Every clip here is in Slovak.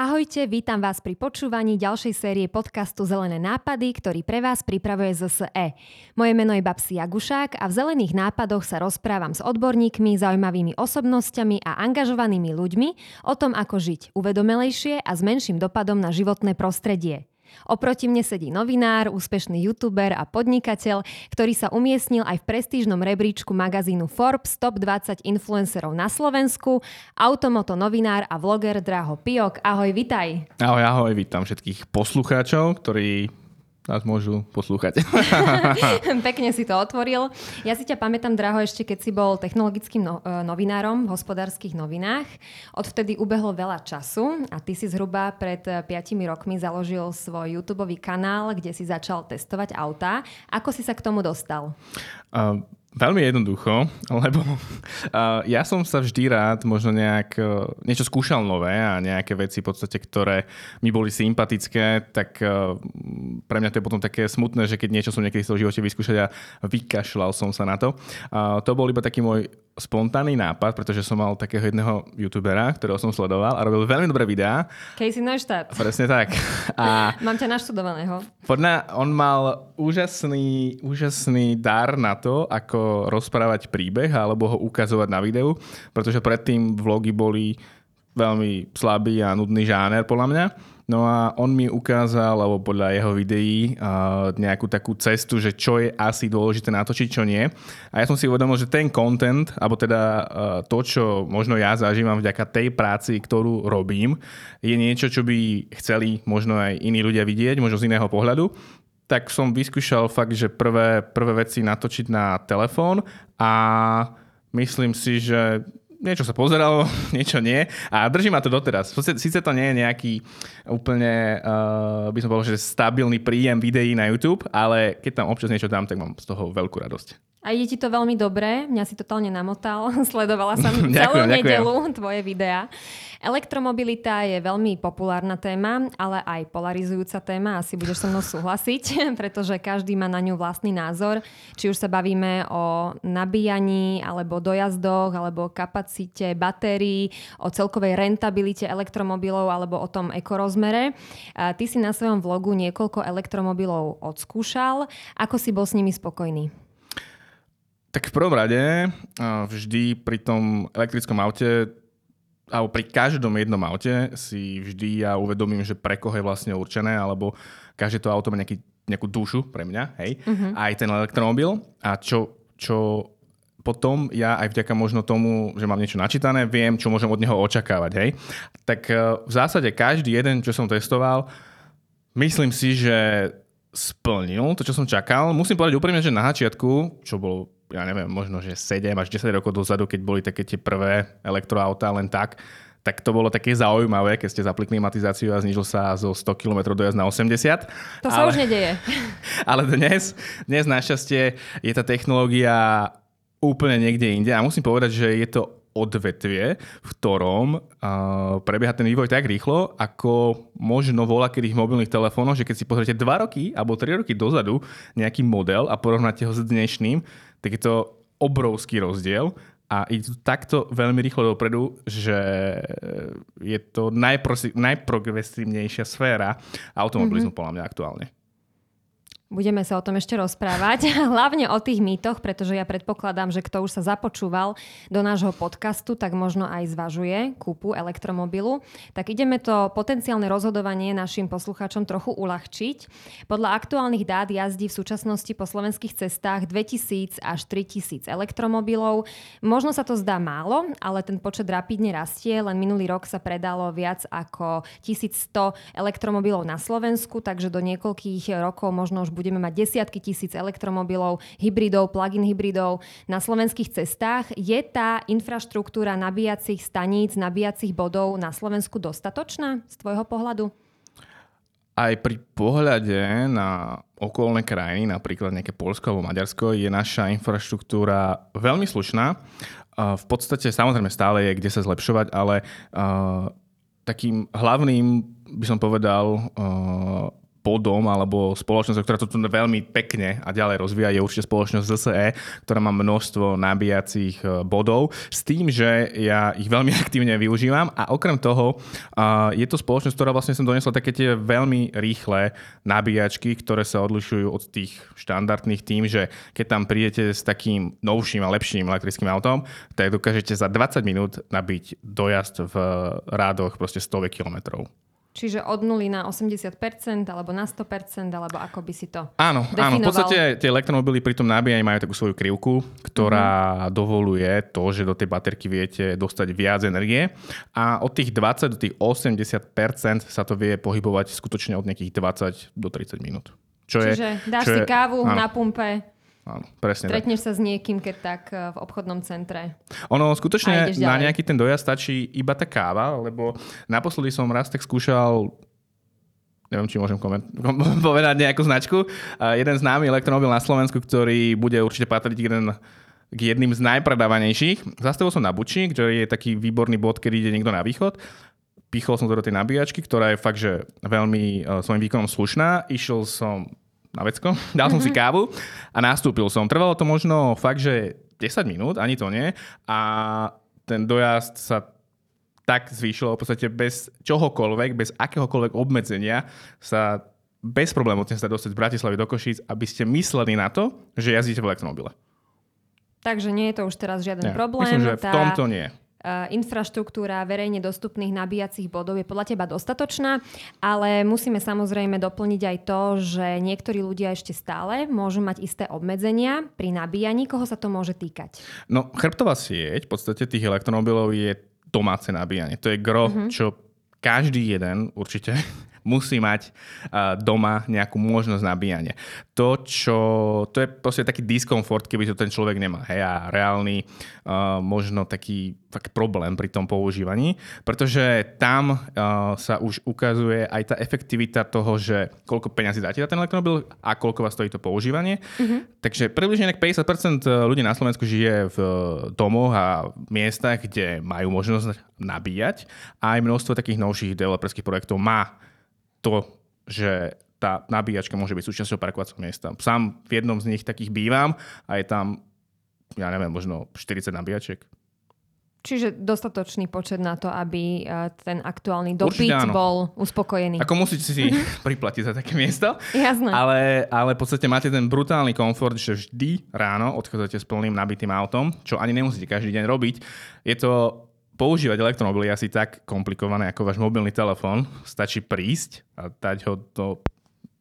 Ahojte, vítam vás pri počúvaní ďalšej série podcastu Zelené nápady, ktorý pre vás pripravuje ZSE. Moje meno je Babsi Jagušák a v Zelených nápadoch sa rozprávam s odborníkmi, zaujímavými osobnosťami a angažovanými ľuďmi o tom, ako žiť uvedomelejšie a s menším dopadom na životné prostredie. Oproti mne sedí novinár, úspešný youtuber a podnikateľ, ktorý sa umiestnil aj v prestížnom rebríčku magazínu Forbes Top 20 influencerov na Slovensku, automoto novinár a vloger Draho Piok. Ahoj, vitaj. Ahoj, ahoj, vítam všetkých poslucháčov, ktorí nás môžu poslúchať. Pekne si to otvoril. Ja si ťa pamätám, Draho, ešte keď si bol technologickým no- e, novinárom v hospodárskych novinách. Odvtedy ubehlo veľa času a ty si zhruba pred 5 rokmi založil svoj YouTube kanál, kde si začal testovať autá. Ako si sa k tomu dostal? Uh, Veľmi jednoducho, lebo uh, ja som sa vždy rád možno nejak uh, niečo skúšal nové a nejaké veci v podstate, ktoré mi boli sympatické, tak uh, pre mňa to je potom také smutné, že keď niečo som niekedy v živote vyskúšať a vykašľal som sa na to. Uh, to bol iba taký môj spontánny nápad, pretože som mal takého jedného youtubera, ktorého som sledoval a robil veľmi dobré videá. Casey Neustat. Presne tak. A Mám ťa naštudovaného. Podľa, on mal úžasný, úžasný dar na to, ako rozprávať príbeh alebo ho ukazovať na videu, pretože predtým vlogy boli veľmi slabý a nudný žáner podľa mňa. No a on mi ukázal, alebo podľa jeho videí, nejakú takú cestu, že čo je asi dôležité natočiť, čo nie. A ja som si uvedomil, že ten content, alebo teda to, čo možno ja zažívam vďaka tej práci, ktorú robím, je niečo, čo by chceli možno aj iní ľudia vidieť, možno z iného pohľadu tak som vyskúšal fakt, že prvé, prvé veci natočiť na telefón a myslím si, že niečo sa pozeralo, niečo nie. A drží ma to doteraz. Sice to nie je nejaký úplne, uh, by som povedal, že stabilný príjem videí na YouTube, ale keď tam občas niečo dám, tak mám z toho veľkú radosť. A ide ti to veľmi dobre, mňa si totálne namotal, sledovala som celú nedelu tvoje videá. Elektromobilita je veľmi populárna téma, ale aj polarizujúca téma, asi budeš so mnou súhlasiť, pretože každý má na ňu vlastný názor, či už sa bavíme o nabíjaní, alebo dojazdoch, alebo kapacite batérií, o celkovej rentabilite elektromobilov, alebo o tom ekorozmere. A ty si na svojom vlogu niekoľko elektromobilov odskúšal. Ako si bol s nimi spokojný? Tak v prvom rade vždy pri tom elektrickom aute alebo pri každom jednom aute si vždy ja uvedomím, že pre koho je vlastne určené, alebo každé to auto má nejaký, nejakú dušu pre mňa, hej, uh-huh. aj ten elektromobil. A čo, čo potom ja aj vďaka možno tomu, že mám niečo načítané, viem, čo môžem od neho očakávať, hej. Tak e, v zásade každý jeden, čo som testoval, myslím si, že splnil to, čo som čakal. Musím povedať úprimne, že na začiatku, čo bolo ja neviem, možno že 7 až 10 rokov dozadu, keď boli také tie prvé elektroautá len tak, tak to bolo také zaujímavé, keď ste zapli klimatizáciu a znižil sa zo 100 km dojazd na 80. To ale, sa už nedeje. Ale dnes, dnes našťastie je tá technológia úplne niekde inde a musím povedať, že je to odvetvie, v ktorom uh, prebieha ten vývoj tak rýchlo, ako možno volá kedy mobilných telefónoch, že keď si pozriete 2 roky alebo 3 roky dozadu nejaký model a porovnáte ho s dnešným, tak je to obrovský rozdiel a to takto veľmi rýchlo dopredu, že je to najprogresívnejšia sféra automobilizmu mm-hmm. podľa mňa aktuálne. Budeme sa o tom ešte rozprávať, hlavne o tých mýtoch, pretože ja predpokladám, že kto už sa započúval do nášho podcastu, tak možno aj zvažuje kúpu elektromobilu. Tak ideme to potenciálne rozhodovanie našim poslucháčom trochu uľahčiť. Podľa aktuálnych dát jazdí v súčasnosti po slovenských cestách 2000 až 3000 elektromobilov. Možno sa to zdá málo, ale ten počet rapidne rastie. Len minulý rok sa predalo viac ako 1100 elektromobilov na Slovensku, takže do niekoľkých rokov možno už budeme mať desiatky tisíc elektromobilov, hybridov, plug-in hybridov na slovenských cestách. Je tá infraštruktúra nabíjacích staníc, nabíjacích bodov na Slovensku dostatočná z tvojho pohľadu? Aj pri pohľade na okolné krajiny, napríklad nejaké Polsko alebo Maďarsko, je naša infraštruktúra veľmi slušná. V podstate samozrejme stále je kde sa zlepšovať, ale takým hlavným by som povedal bodom alebo spoločnosť, ktorá to tu veľmi pekne a ďalej rozvíja, je určite spoločnosť ZSE, ktorá má množstvo nabíjacích e, bodov s tým, že ja ich veľmi aktívne využívam a okrem toho je to spoločnosť, ktorá vlastne som donesla také tie veľmi rýchle nabíjačky, ktoré sa odlišujú od tých štandardných tým, že keď tam prídete s takým novším a lepším elektrickým autom, tak dokážete za 20 minút nabiť dojazd v rádoch proste 100 kilometrov. Čiže od 0 na 80% alebo na 100% alebo ako by si to Áno, definoval? áno. V podstate tie elektromobily pri tom nabíjaní majú takú svoju krivku, ktorá mm-hmm. dovoluje to, že do tej baterky viete dostať viac energie a od tých 20 do tých 80% sa to vie pohybovať skutočne od nejakých 20 do 30 minút. Čo Čiže je, dáš čo si je, kávu áno. na pumpe, Áno, presne Stretneš tak. sa s niekým, keď tak eh, v obchodnom centre. Ono skutočne na nejaký ten dojazd stačí iba tá káva, lebo naposledy som raz tak skúšal neviem, či môžem koment- povedať nejakú značku. Uh, jeden známy elektromobil na Slovensku, ktorý bude určite patriť jeden k jedným z najpredávanejších. Zastavil som na Buči, ktorý je taký výborný bod, keď ide niekto na východ. Pichol som to do tej nabíjačky, ktorá je fakt, že veľmi uh, svojim výkonom slušná. Išiel som na vecko, dal som si mhm. kávu a nastúpil som. Trvalo to možno fakt, že 10 minút, ani to nie. A ten dojazd sa tak zvýšil, v podstate bez čohokoľvek, bez akéhokoľvek obmedzenia sa bez problémov sa dostať z Bratislavy do Košíc, aby ste mysleli na to, že jazdíte v elektromobile. Takže nie je to už teraz žiaden nie. problém. Myslím, že v tomto nie. Eh, infraštruktúra verejne dostupných nabíjacích bodov je podľa teba dostatočná, ale musíme samozrejme doplniť aj to, že niektorí ľudia ešte stále môžu mať isté obmedzenia pri nabíjaní. Koho sa to môže týkať? No, chrbtová sieť v podstate tých elektromobilov je domáce nabíjanie. To je gro, uh-huh. čo každý jeden určite musí mať doma nejakú možnosť nabíjania. To, čo, to je proste taký diskomfort, keby to ten človek nemá. Hej, a reálny uh, možno taký fakt problém pri tom používaní, pretože tam uh, sa už ukazuje aj tá efektivita toho, že koľko peňazí dáte za ten elektromobil a koľko vás stojí to používanie. Mm-hmm. Takže približne 50% ľudí na Slovensku žije v domoch a miestach, kde majú možnosť nabíjať a aj množstvo takých novších developerských projektov má to, že tá nabíjačka môže byť súčasťou parkovacieho miesta. Sám v jednom z nich takých bývam a je tam, ja neviem, možno 40 nabíjačiek. Čiže dostatočný počet na to, aby e, ten aktuálny dopyt bol uspokojený. Ako musíte si priplatiť za také miesto. Jasné. Ale, ale v podstate máte ten brutálny komfort, že vždy ráno odchádzate s plným nabitým autom, čo ani nemusíte každý deň robiť. Je to používať elektromobil je asi tak komplikované ako váš mobilný telefón. Stačí prísť a dať ho do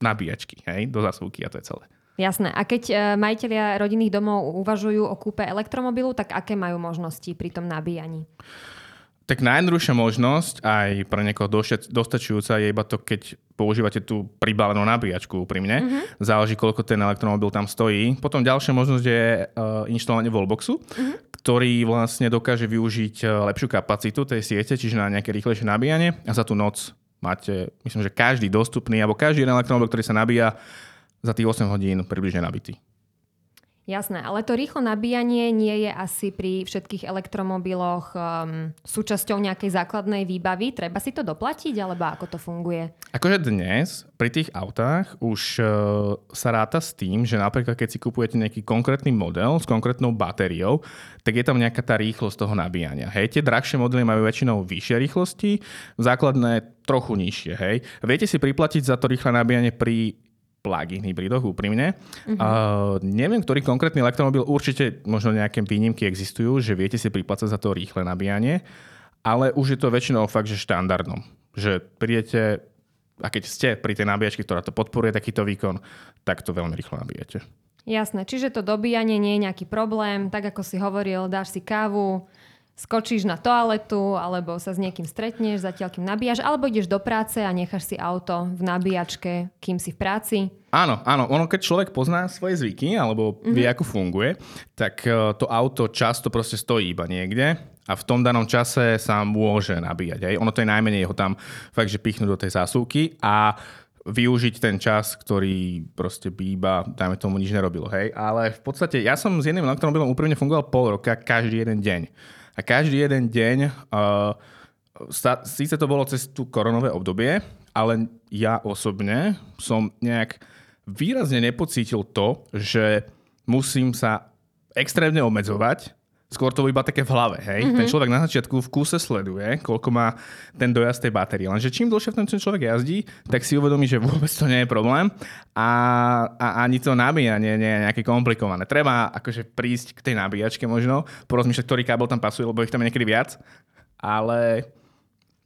nabíjačky, hej, do zasúky a to je celé. Jasné. A keď e, majiteľia rodinných domov uvažujú o kúpe elektromobilu, tak aké majú možnosti pri tom nabíjaní? Tak najjednoduchšia možnosť, aj pre niekoho dostačujúca, je iba to, keď používate tú pribálenú nabíjačku úprimne. Mm-hmm. Záleží, koľko ten elektromobil tam stojí. Potom ďalšia možnosť je uh, inštalovanie wallboxu, mm-hmm ktorý vlastne dokáže využiť e, lepšiu kapacitu tej siete, čiže na nejaké rýchlejšie nabíjanie a za tú noc máte, myslím, že každý dostupný, alebo každý jeden elektromobil, ktorý sa nabíja, za tých 8 hodín približne nabitý. Jasné, ale to rýchlo nabíjanie nie je asi pri všetkých elektromobiloch um, súčasťou nejakej základnej výbavy. Treba si to doplatiť, alebo ako to funguje? Akože dnes pri tých autách už uh, sa ráta s tým, že napríklad keď si kupujete nejaký konkrétny model s konkrétnou batériou, tak je tam nejaká tá rýchlosť toho nabíjania. Hej, tie drahšie modely majú väčšinou vyššie rýchlosti, základné trochu nižšie. Hej. Viete si priplatiť za to rýchle nabíjanie pri plug-in hybridoch, úprimne. Uh-huh. Uh, neviem, ktorý konkrétny elektromobil, určite možno nejaké výnimky existujú, že viete si priplácať za to rýchle nabíjanie, ale už je to väčšinou fakt, že štandardnom. Že prídete a keď ste pri tej nabíjačke, ktorá to podporuje takýto výkon, tak to veľmi rýchlo nabíjete. Jasné, čiže to dobíjanie nie je nejaký problém, tak ako si hovoril, dáš si kávu, skočíš na toaletu, alebo sa s niekým stretneš, zatiaľ kým nabíjaš, alebo ideš do práce a necháš si auto v nabíjačke, kým si v práci. Áno, áno. Ono, keď človek pozná svoje zvyky, alebo mm-hmm. vie, ako funguje, tak e, to auto často proste stojí iba niekde a v tom danom čase sa môže nabíjať. Aj? Ono to je najmenej ho tam fakt, že pichnúť do tej zásuvky a využiť ten čas, ktorý proste by iba, dajme tomu, nič nerobilo. Hej? Ale v podstate ja som s jedným elektromobilom úprimne fungoval pol roka, každý jeden deň. A každý jeden deň, uh, sa, síce to bolo cez tú koronové obdobie, ale ja osobne som nejak výrazne nepocítil to, že musím sa extrémne obmedzovať, skôr to iba také v hlave, hej. Mm-hmm. Ten človek na začiatku v kúse sleduje, koľko má ten dojazd tej batérie. Lenže čím dlhšie v tom človek jazdí, tak si uvedomí, že vôbec to nie je problém a, a ani to nabíjanie nie je nejaké komplikované. Treba akože prísť k tej nabíjačke možno, porozmýšľať, ktorý kábel tam pasuje, lebo ich tam je niekedy viac, ale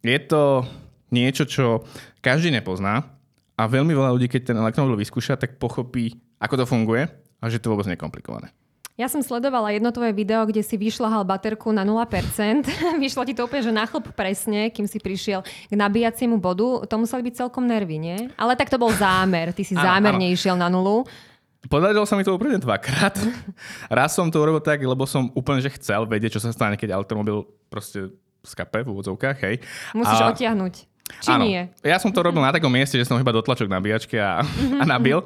je to niečo, čo každý nepozná a veľmi veľa ľudí, keď ten elektromobil vyskúša, tak pochopí, ako to funguje a že to vôbec nie je komplikované. Ja som sledovala jedno tvoje video, kde si vyšľahal baterku na 0%. Vyšlo ti to úplne, že na chlop presne, kým si prišiel k nabíjaciemu bodu. To museli byť celkom nervy, nie? Ale tak to bol zámer. Ty si zámerne išiel na nulu. Podarilo sa mi to úplne dvakrát. Raz som to urobil tak, lebo som úplne že chcel vedieť, čo sa stane, keď elektromobil proste skape v úvodzovkách, hej. Musíš a... otiahnuť. Či Áno. nie? Ja som to robil na takom mieste, že som iba dotlačok nabíjačky a, a nabil.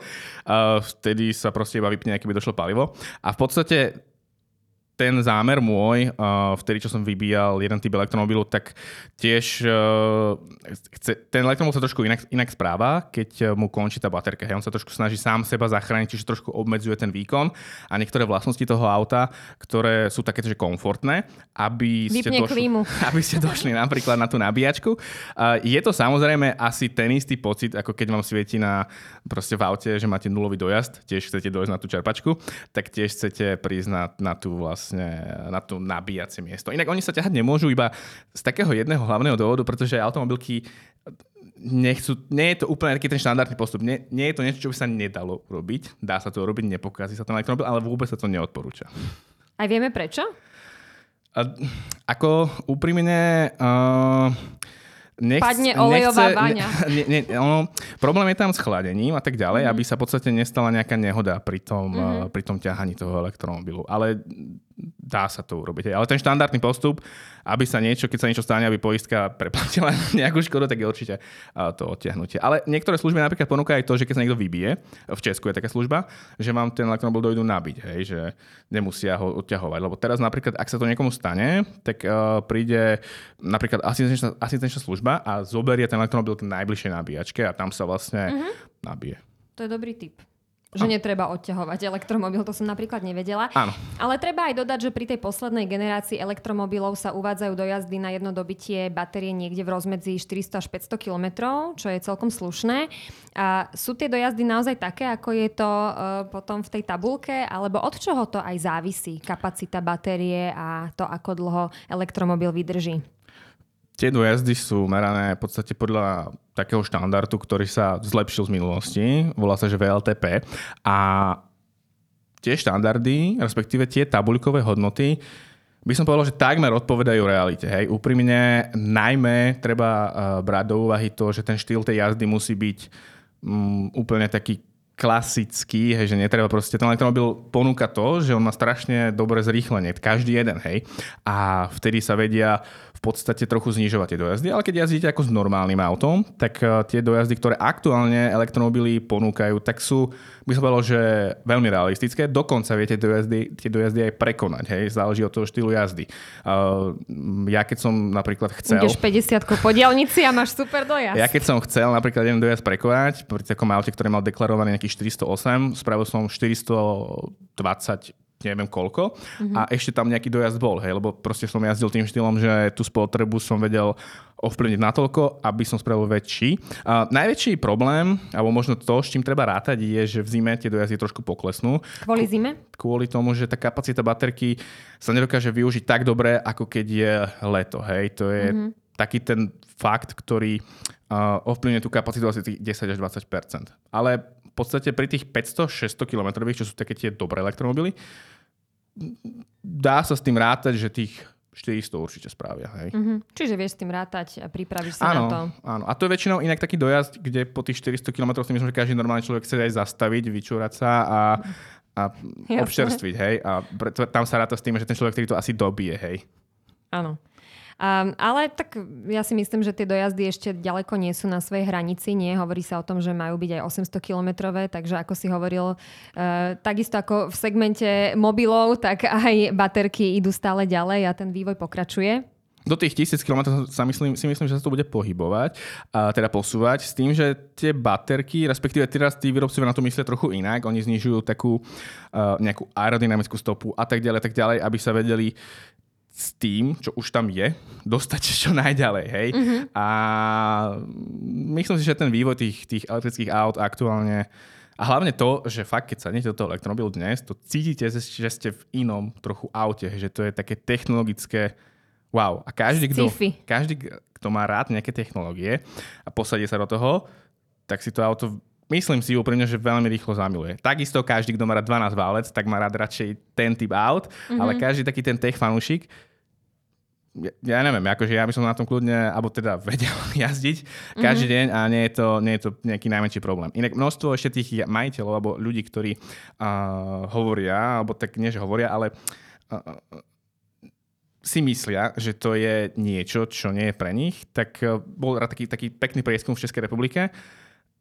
Uh, vtedy sa proste iba vypne, keby došlo palivo. A v podstate ten zámer môj, uh, vtedy, čo som vybíjal jeden typ elektromobilu, tak tiež uh, chce, ten elektromobil sa trošku inak, inak správa, keď mu končí tá baterka. Hej, on sa trošku snaží sám seba zachrániť, čiže trošku obmedzuje ten výkon a niektoré vlastnosti toho auta, ktoré sú také, že komfortné, aby ste, došli, aby ste došli napríklad na tú nabíjačku. Uh, je to samozrejme asi ten istý pocit, ako keď vám svieti na, proste v aute, že máte nulový dojazd, tiež chcete dojsť na tú čerpačku, tak tiež chcete prísť na, na tú vlastne vlastne na to nabíjacie miesto. Inak oni sa ťahať nemôžu iba z takého jedného hlavného dôvodu, pretože automobilky nechcú, nie je to úplne taký ten štandardný postup. Nie, nie je to niečo, čo by sa nedalo robiť. Dá sa to robiť, nepokazí sa ten elektromobil, ale vôbec sa to neodporúča. A vieme prečo? A, ako úprimne... Uh, nechce, Padne olejová nechce, baňa. Ne, ne, ono, problém je tam s chladením a tak ďalej, mm-hmm. aby sa v podstate nestala nejaká nehoda pri tom, mm-hmm. pri tom ťahaní toho elektromobilu. Ale dá sa to urobiť. Ale ten štandardný postup, aby sa niečo, keď sa niečo stane, aby poistka preplatila nejakú škodu, tak je určite to odtiahnutie. Ale niektoré služby napríklad ponúkajú aj to, že keď sa niekto vybije, v Česku je taká služba, že vám ten elektromobil dojdu nabiť, hej, že nemusia ho odťahovať. Lebo teraz napríklad, ak sa to niekomu stane, tak uh, príde napríklad asistenčná, asistenčná služba a zoberie ten elektromobil k najbližšej nabíjačke a tam sa vlastne uh-huh. nabije. To je dobrý tip. Že ano. netreba odťahovať elektromobil, to som napríklad nevedela. Áno. Ale treba aj dodať, že pri tej poslednej generácii elektromobilov sa uvádzajú do jazdy na jedno dobitie batérie niekde v rozmedzi 400 až 500 km, čo je celkom slušné. A sú tie dojazdy naozaj také, ako je to uh, potom v tej tabulke, alebo od čoho to aj závisí, kapacita batérie a to, ako dlho elektromobil vydrží? Tie dojazdy sú merané v podstate podľa takého štandardu, ktorý sa zlepšil z minulosti, volá sa, že VLTP. A tie štandardy, respektíve tie tabuľkové hodnoty, by som povedal, že takmer odpovedajú realite. Hej. Úprimne najmä treba uh, brať do úvahy to, že ten štýl tej jazdy musí byť um, úplne taký klasický, hej, že netreba proste, ten elektromobil ponúka to, že on má strašne dobré zrýchlenie, každý jeden, hej. A vtedy sa vedia v podstate trochu znižovať tie dojazdy, ale keď jazdíte ako s normálnym autom, tak eh, tie dojazdy, ktoré aktuálne elektromobily ponúkajú, tak sú, by som povedal, že veľmi realistické. Dokonca viete dojazdy, tie dojazdy aj prekonať, hej, záleží od toho štýlu jazdy. Uh, ja keď som napríklad chcel... Ideš 50 po dielnici a máš super dojazd. Ja keď som chcel napríklad jeden dojazd prekonať, pri takom aute, ktorý mal deklarovaný nejaký 408, spravil som 420 neviem koľko mm-hmm. a ešte tam nejaký dojazd bol, hej, lebo proste som jazdil tým štýlom, že tú spotrebu som vedel ovplyvniť natoľko, aby som spravil väčší. A najväčší problém, alebo možno to, s čím treba rátať, je, že v zime tie dojazdy trošku poklesnú. Kvôli zime? Kvôli tomu, že tá kapacita baterky sa nedokáže využiť tak dobre, ako keď je leto, hej. To je mm-hmm. taký ten fakt, ktorý uh, ovplyvňuje tú kapacitu asi 10 až 20% Ale podstate pri tých 500-600 km, čo sú také tie dobré elektromobily, dá sa s tým rátať, že tých 400 určite spravia. Hej. Mm-hmm. Čiže vieš s tým rátať a pripravíš sa áno, na to. Áno, a to je väčšinou inak taký dojazd, kde po tých 400 km si myslím, že každý normálny človek chce aj zastaviť, vyčúrať sa a, a občerstviť. Hej. A tam sa ráta s tým, že ten človek, ktorý to asi dobije. Hej. Áno. Um, ale tak ja si myslím, že tie dojazdy ešte ďaleko nie sú na svojej hranici. Nie, hovorí sa o tom, že majú byť aj 800 kilometrové, takže ako si hovoril, uh, takisto ako v segmente mobilov, tak aj baterky idú stále ďalej a ten vývoj pokračuje. do tých tisíc kilometrov sa myslím, si myslím, že sa to bude pohybovať, a teda posúvať s tým, že tie baterky, respektíve teraz tí výrobcovia na to myslia trochu inak, oni znižujú takú uh, nejakú aerodynamickú stopu a tak ďalej, tak ďalej, aby sa vedeli s tým, čo už tam je, dostať čo najďalej, hej. Mm-hmm. A myslím si, že ten vývoj tých, tých elektrických aut aktuálne a hlavne to, že fakt, keď sadnete do toho elektromobilu dnes, to cítite, že ste v inom trochu aute, že to je také technologické wow. A každý, kto, každý, kto má rád nejaké technológie a posadí sa do toho, tak si to auto myslím si úprimne, že veľmi rýchlo zamiluje. Takisto každý, kto má rád 12 válec, tak má rád radšej ten typ aut, mm-hmm. ale každý taký ten tech fanúšik ja, ja neviem, akože ja by som na tom kľudne, alebo teda vedel jazdiť každý mm-hmm. deň a nie je, to, nie je to nejaký najmenší problém. Inak množstvo ešte tých majiteľov alebo ľudí, ktorí uh, hovoria, alebo tak nie, že hovoria, ale uh, si myslia, že to je niečo, čo nie je pre nich, tak uh, bol taký, taký pekný prieskum v Českej republike,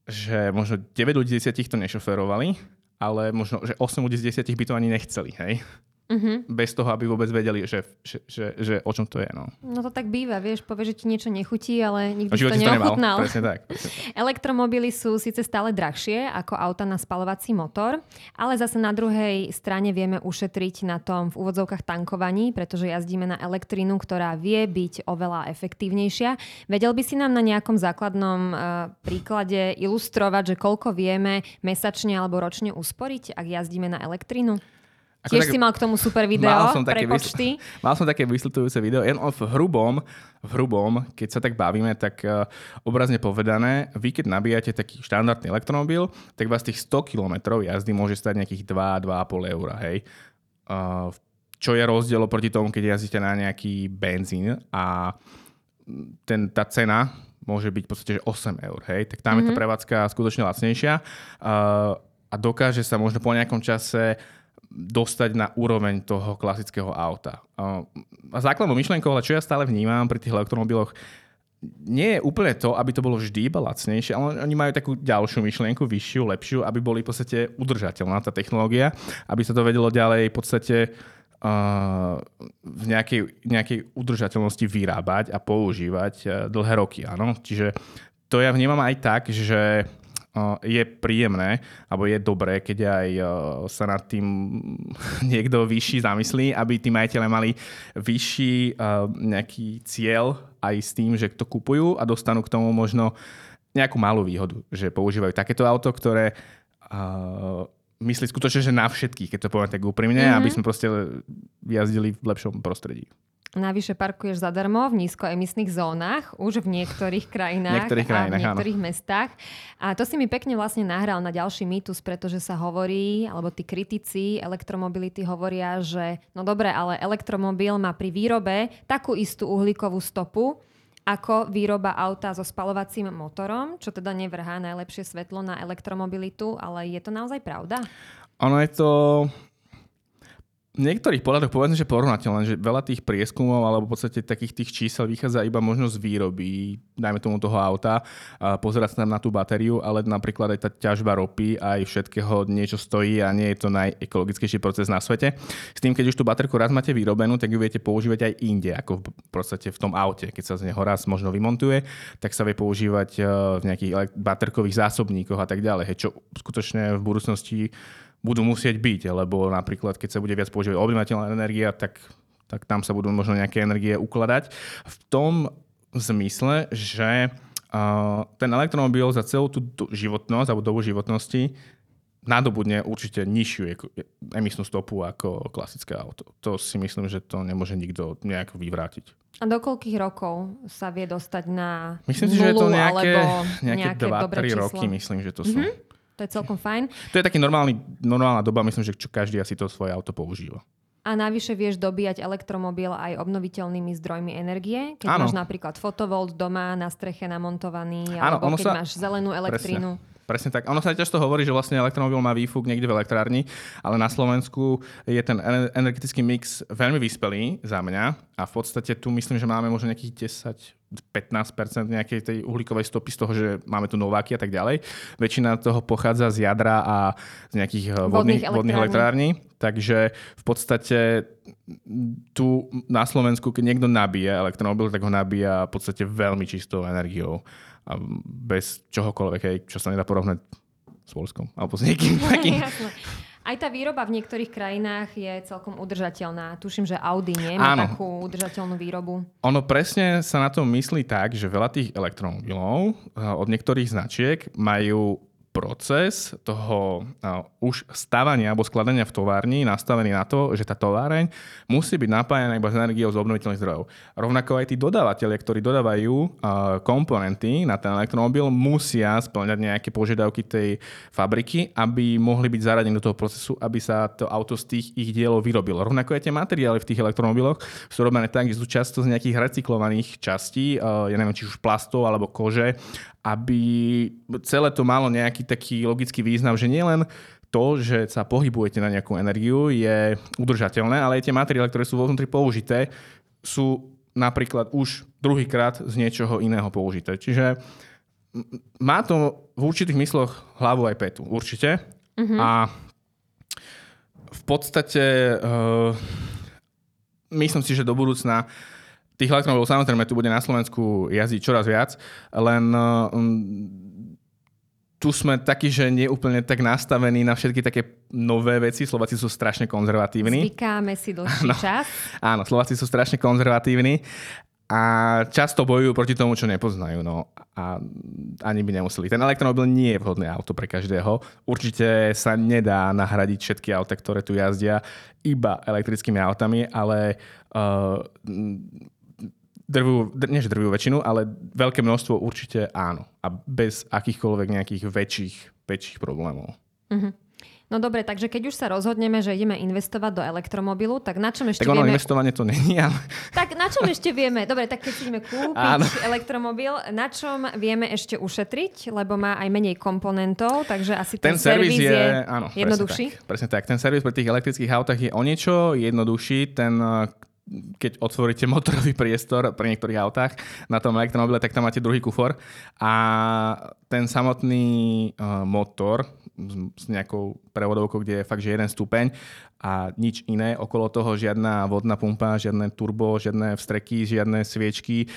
že možno 9 ľudí z 10 to nešoferovali, ale možno, že 8 ľudí z 10 by to ani nechceli, hej? Uh-huh. Bez toho, aby vôbec vedeli, že, že, že, že o čom to je. No. no to tak býva, vieš, povie, že ti niečo nechutí, ale nikdy to neochutnal. Presne tak, presne tak. Elektromobily sú síce stále drahšie ako auta na spalovací motor, ale zase na druhej strane vieme ušetriť na tom v úvodzovkách tankovaní, pretože jazdíme na elektrínu, ktorá vie byť oveľa efektívnejšia. Vedel by si nám na nejakom základnom uh, príklade ilustrovať, že koľko vieme mesačne alebo ročne usporiť, ak jazdíme na elektrínu? Ako Tiež tak, si mal k tomu super video mal som také pre počty. Vysl- mal som také vysvetľujúce video, jen v hrubom, v hrubom, keď sa tak bavíme, tak uh, obrazne povedané, vy keď nabíjate taký štandardný elektromobil, tak vás tých 100 km jazdy môže stať nejakých 2-2,5 eur, hej. Uh, čo je rozdiel proti tomu, keď jazdíte na nejaký benzín a ten, tá cena môže byť v podstate že 8 eur, hej, tak tam mm-hmm. je tá mhm. prevádzka skutočne lacnejšia uh, a dokáže sa možno po nejakom čase dostať na úroveň toho klasického auta. A základnou myšlienkou, ale čo ja stále vnímam pri tých elektromobiloch, nie je úplne to, aby to bolo vždy iba lacnejšie, ale oni majú takú ďalšiu myšlienku, vyššiu, lepšiu, aby boli v podstate udržateľná tá technológia, aby sa to vedelo ďalej v podstate v nejakej, nejakej udržateľnosti vyrábať a používať uh, dlhé roky. Áno? Čiže to ja vnímam aj tak, že je príjemné, alebo je dobré, keď aj sa nad tým niekto vyšší zamyslí, aby tí majiteľe mali vyšší nejaký cieľ aj s tým, že to kupujú a dostanú k tomu možno nejakú malú výhodu, že používajú takéto auto, ktoré myslí skutočne, že na všetkých, keď to poviem tak úprimne, mm-hmm. aby sme proste jazdili v lepšom prostredí. Navyše parkuješ zadarmo v nízkoemisných zónach, už v niektorých krajinách, niektorých krajinách a v niektorých áno. mestách. A to si mi pekne vlastne nahral na ďalší mýtus, pretože sa hovorí, alebo tí kritici elektromobility hovoria, že no dobre, ale elektromobil má pri výrobe takú istú uhlíkovú stopu, ako výroba auta so spalovacím motorom, čo teda nevrhá najlepšie svetlo na elektromobilitu, ale je to naozaj pravda? Ono je to niektorých pohľadoch povedzme, že porovnateľné, že veľa tých prieskumov alebo v podstate takých tých čísel vychádza iba možno z výroby, dajme tomu toho auta, a pozerať sa tam na tú batériu, ale napríklad aj tá ťažba ropy, aj všetkého niečo stojí a nie je to najekologickejší proces na svete. S tým, keď už tú baterku raz máte vyrobenú, tak ju viete používať aj inde, ako v podstate v tom aute. Keď sa z neho raz možno vymontuje, tak sa vie používať e, v nejakých baterkových zásobníkoch a tak ďalej, čo skutočne v budúcnosti budú musieť byť, lebo napríklad, keď sa bude viac používať obývateľná energia, tak, tak tam sa budú možno nejaké energie ukladať. V tom zmysle, že uh, ten elektromobil za celú tú životnosť alebo dobu životnosti nadobudne určite nižšiu emisnú stopu ako klasické auto. To si myslím, že to nemôže nikto nejak vyvrátiť. A do koľkých rokov sa vie dostať na Myslím si, že je to nejaké, nejaké, nejaké 2-3 roky, myslím, že to sú. Mm-hmm. To je celkom fajn. To je taký normálny, normálna doba, myslím, že čo každý asi to svoje auto používa. A navyše vieš dobíjať elektromobil aj obnoviteľnými zdrojmi energie, keď ano. máš napríklad fotovolt doma na streche namontovaný, ano, alebo keď sa... máš zelenú elektrínu. Presne. Presne tak. Ono sa často hovorí, že vlastne elektromobil má výfuk niekde v elektrárni, ale na Slovensku je ten energetický mix veľmi vyspelý za mňa a v podstate tu myslím, že máme možno nejakých 10 15% nejakej tej uhlíkovej stopy z toho, že máme tu Nováky a tak ďalej. Väčšina toho pochádza z jadra a z nejakých eh, vodných, vodných elektrární. Takže v podstate tu na Slovensku, keď niekto nabíja elektromobil, tak ho nabíja v podstate veľmi čistou energiou. A bez čohokoľvek, čo sa nedá porovnať s Polskom alebo s niekým takým. Aj tá výroba v niektorých krajinách je celkom udržateľná. Tuším, že Audi nie má Áno. takú udržateľnú výrobu. Ono presne sa na to myslí tak, že veľa tých elektromobilov eh, od niektorých značiek majú proces toho už stavania alebo skladania v továrni nastavený na to, že tá továreň musí byť napájana iba z energiou z obnoviteľných zdrojov. Rovnako aj tí dodávateľe, ktorí dodávajú komponenty na ten elektromobil, musia splňať nejaké požiadavky tej fabriky, aby mohli byť zaradení do toho procesu, aby sa to auto z tých ich dielov vyrobilo. Rovnako aj tie materiály v tých elektromobiloch sú robené tak, že sú často z nejakých recyklovaných častí, ja neviem, či už plastov alebo kože aby celé to malo nejaký taký logický význam, že nielen to, že sa pohybujete na nejakú energiu, je udržateľné, ale aj tie materiály, ktoré sú vo vnútri použité, sú napríklad už druhýkrát z niečoho iného použité. Čiže má to v určitých mysloch hlavu aj petu, určite. Mm-hmm. A v podstate uh, myslím si, že do budúcna Tých elektromobilov samozrejme tu bude na Slovensku jazdiť čoraz viac, len um, tu sme takí, že nie úplne tak nastavení na všetky také nové veci. Slováci sú strašne konzervatívni. Zvykáme si dlhší no, čas. Áno, Slováci sú strašne konzervatívni a často bojujú proti tomu, čo nepoznajú. No. A ani by nemuseli. Ten elektromobil nie je vhodné auto pre každého. Určite sa nedá nahradiť všetky auta, ktoré tu jazdia iba elektrickými autami, ale uh, drvú, nie že drvú väčšinu, ale veľké množstvo určite áno. A bez akýchkoľvek nejakých väčších, väčších problémov. Uh-huh. No dobre, takže keď už sa rozhodneme, že ideme investovať do elektromobilu, tak na čom ešte tak ono vieme... investovanie to není, ale... Tak na čom ešte vieme? Dobre, tak keď si ideme kúpiť Áno. elektromobil, na čom vieme ešte ušetriť, lebo má aj menej komponentov, takže asi ten, ten servis je, je áno, jednoduchší? Presne tak, presne tak. Ten servis pre tých elektrických autách je o niečo jednoduchší. Ten keď otvoríte motorový priestor pri niektorých autách na tom elektromobile, tak tam máte druhý kufor. A ten samotný uh, motor s, nejakou prevodovkou, kde je fakt, že jeden stupeň a nič iné. Okolo toho žiadna vodná pumpa, žiadne turbo, žiadne vstreky, žiadne sviečky,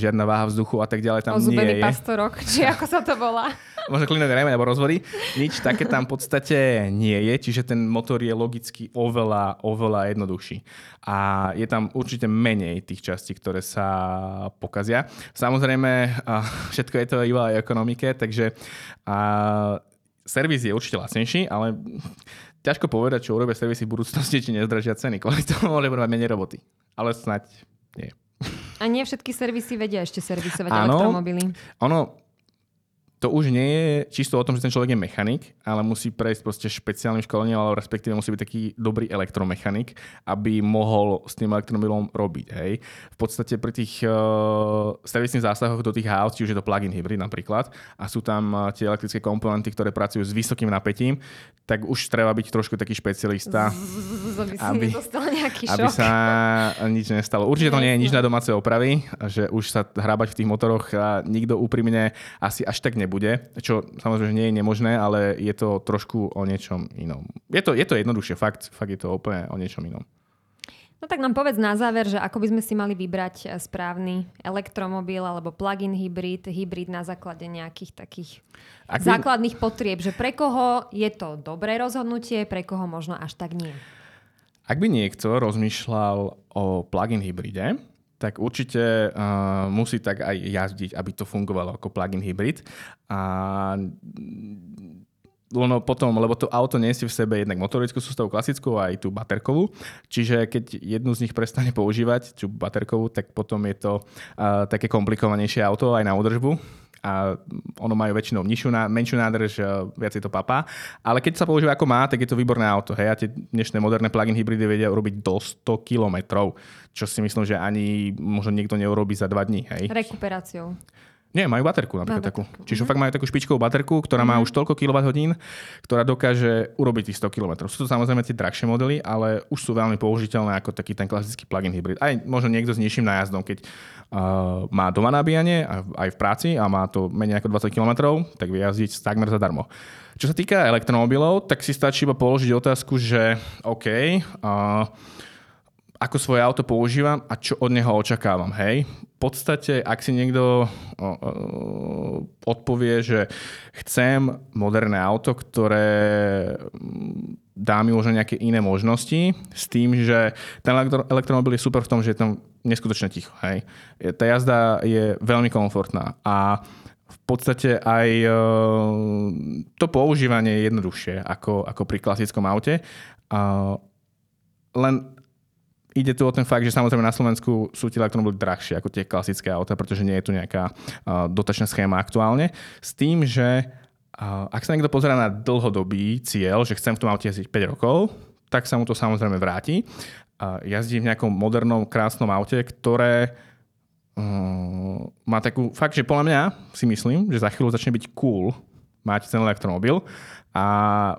žiadna váha vzduchu a tak ďalej tam Ozubený nie je. pastorok, či ako sa to volá. Možno klinové rejme alebo rozvody. Nič také tam v podstate nie je, čiže ten motor je logicky oveľa, oveľa jednoduchší. A je tam určite menej tých častí, ktoré sa pokazia. Samozrejme, všetko je to iba aj ekonomike, takže uh, servis je určite lacnejší, ale ťažko povedať, čo urobia servisy v budúcnosti, či nezdražia ceny. Kvôli tomu môže mať menej roboty. Ale snať nie. A nie všetky servisy vedia ešte servisovať ano, elektromobily. Ono, to už nie je čisto o tom, že ten človek je mechanik, ale musí prejsť proste špeciálnym školením, alebo respektíve musí byť taký dobrý elektromechanik, aby mohol s tým elektromobilom robiť. Hej. V podstate pri tých uh, servisných zásahoch do tých aut, či už je to plug-in hybrid napríklad, a sú tam uh, tie elektrické komponenty, ktoré pracujú s vysokým napätím, tak už treba byť trošku taký špecialista, aby, aby sa nič nestalo. Určite to nie je nič na domáce opravy, že už sa hrábať v tých motoroch a nikto úprimne asi až tak nebude, čo samozrejme nie je nemožné, ale je to trošku o niečom inom. Je to, je to jednoduchšie, fakt, fakt je to úplne o niečom inom. No tak nám povedz na záver, že ako by sme si mali vybrať eh, správny elektromobil alebo plug-in hybrid, hybrid na základe nejakých takých Ak by... základných potrieb, že pre koho je to dobré rozhodnutie, pre koho možno až tak nie. Ak by niekto rozmýšľal o plug-in hybride, tak určite uh, musí tak aj jazdiť, aby to fungovalo ako plug-in hybrid. A ono potom, lebo to auto nesie v sebe jednak motorickú sústavu klasickú a aj tú baterkovú. Čiže keď jednu z nich prestane používať, tú baterkovú, tak potom je to uh, také komplikovanejšie auto aj na údržbu a ono majú väčšinou nižšiu, menšiu nádrž, viac je to papa. Ale keď sa používa ako má, tak je to výborné auto. Hej, a tie dnešné moderné plug-in hybridy vedia urobiť do 100 km, čo si myslím, že ani možno niekto neurobi za 2 dní. Hej. Rekuperáciou. Nie, majú baterku napríklad Má takú. Čiže mhm. fakt majú takú špičkovú baterku, ktorá má už toľko kWh, ktorá dokáže urobiť tých 100 km. Sú to samozrejme tie drahšie modely, ale už sú veľmi použiteľné ako taký ten klasický plug-in hybrid. Aj možno niekto s nižším nájazdom, keď uh, má doma nabíjanie aj v práci a má to menej ako 20 km, tak vie jazdiť takmer zadarmo. Čo sa týka elektromobilov, tak si stačí iba položiť otázku, že OK, uh, ako svoje auto používam a čo od neho očakávam. Hej, podstate, ak si niekto odpovie, že chcem moderné auto, ktoré mm, dá mi možno nejaké iné možnosti, s tým, že ten elektro- elektromobil je super v tom, že je tam neskutočne ticho. Hej. Tá jazda je veľmi komfortná a v podstate aj to používanie je jednoduchšie ako, ako pri klasickom aute. len ide tu o ten fakt, že samozrejme na Slovensku sú tie elektromobily drahšie ako tie klasické auta, pretože nie je tu nejaká uh, dotačná schéma aktuálne. S tým, že uh, ak sa niekto pozera na dlhodobý cieľ, že chcem v tom aute jazdiť 5 rokov, tak sa mu to samozrejme vráti. Uh, jazdí v nejakom modernom, krásnom aute, ktoré uh, má takú, fakt, že podľa mňa si myslím, že za chvíľu začne byť cool mať ten elektromobil a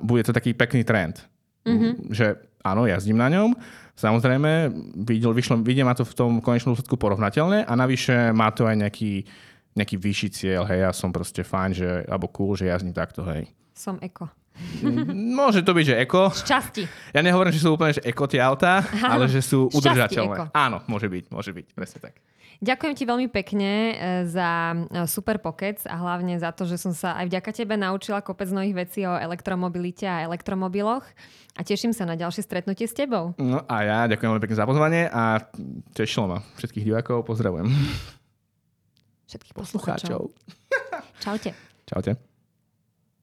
bude to taký pekný trend. Mm-hmm. Že áno, jazdím na ňom, Samozrejme, videl, vyšlo, vidie ma to v tom konečnom úsledku porovnateľné a navyše má to aj nejaký, nejaký vyšší cieľ. Hej, ja som proste fajn, že, alebo cool, že jazdím takto, hej. Som eko. Môže to byť, že eko. Šťastí. Ja nehovorím, že sú úplne že eko tie autá, ale že sú udržateľné. Áno, môže byť, môže byť, presne tak. Ďakujem ti veľmi pekne e, za e, super pokec a hlavne za to, že som sa aj vďaka tebe naučila kopec nových vecí o elektromobilite a elektromobiloch a teším sa na ďalšie stretnutie s tebou. No a ja ďakujem veľmi pekne za pozvanie a tešilo ma. Všetkých divákov pozdravujem. Všetkých poslucháčov. Poslucháčov. Čaute. Čaute.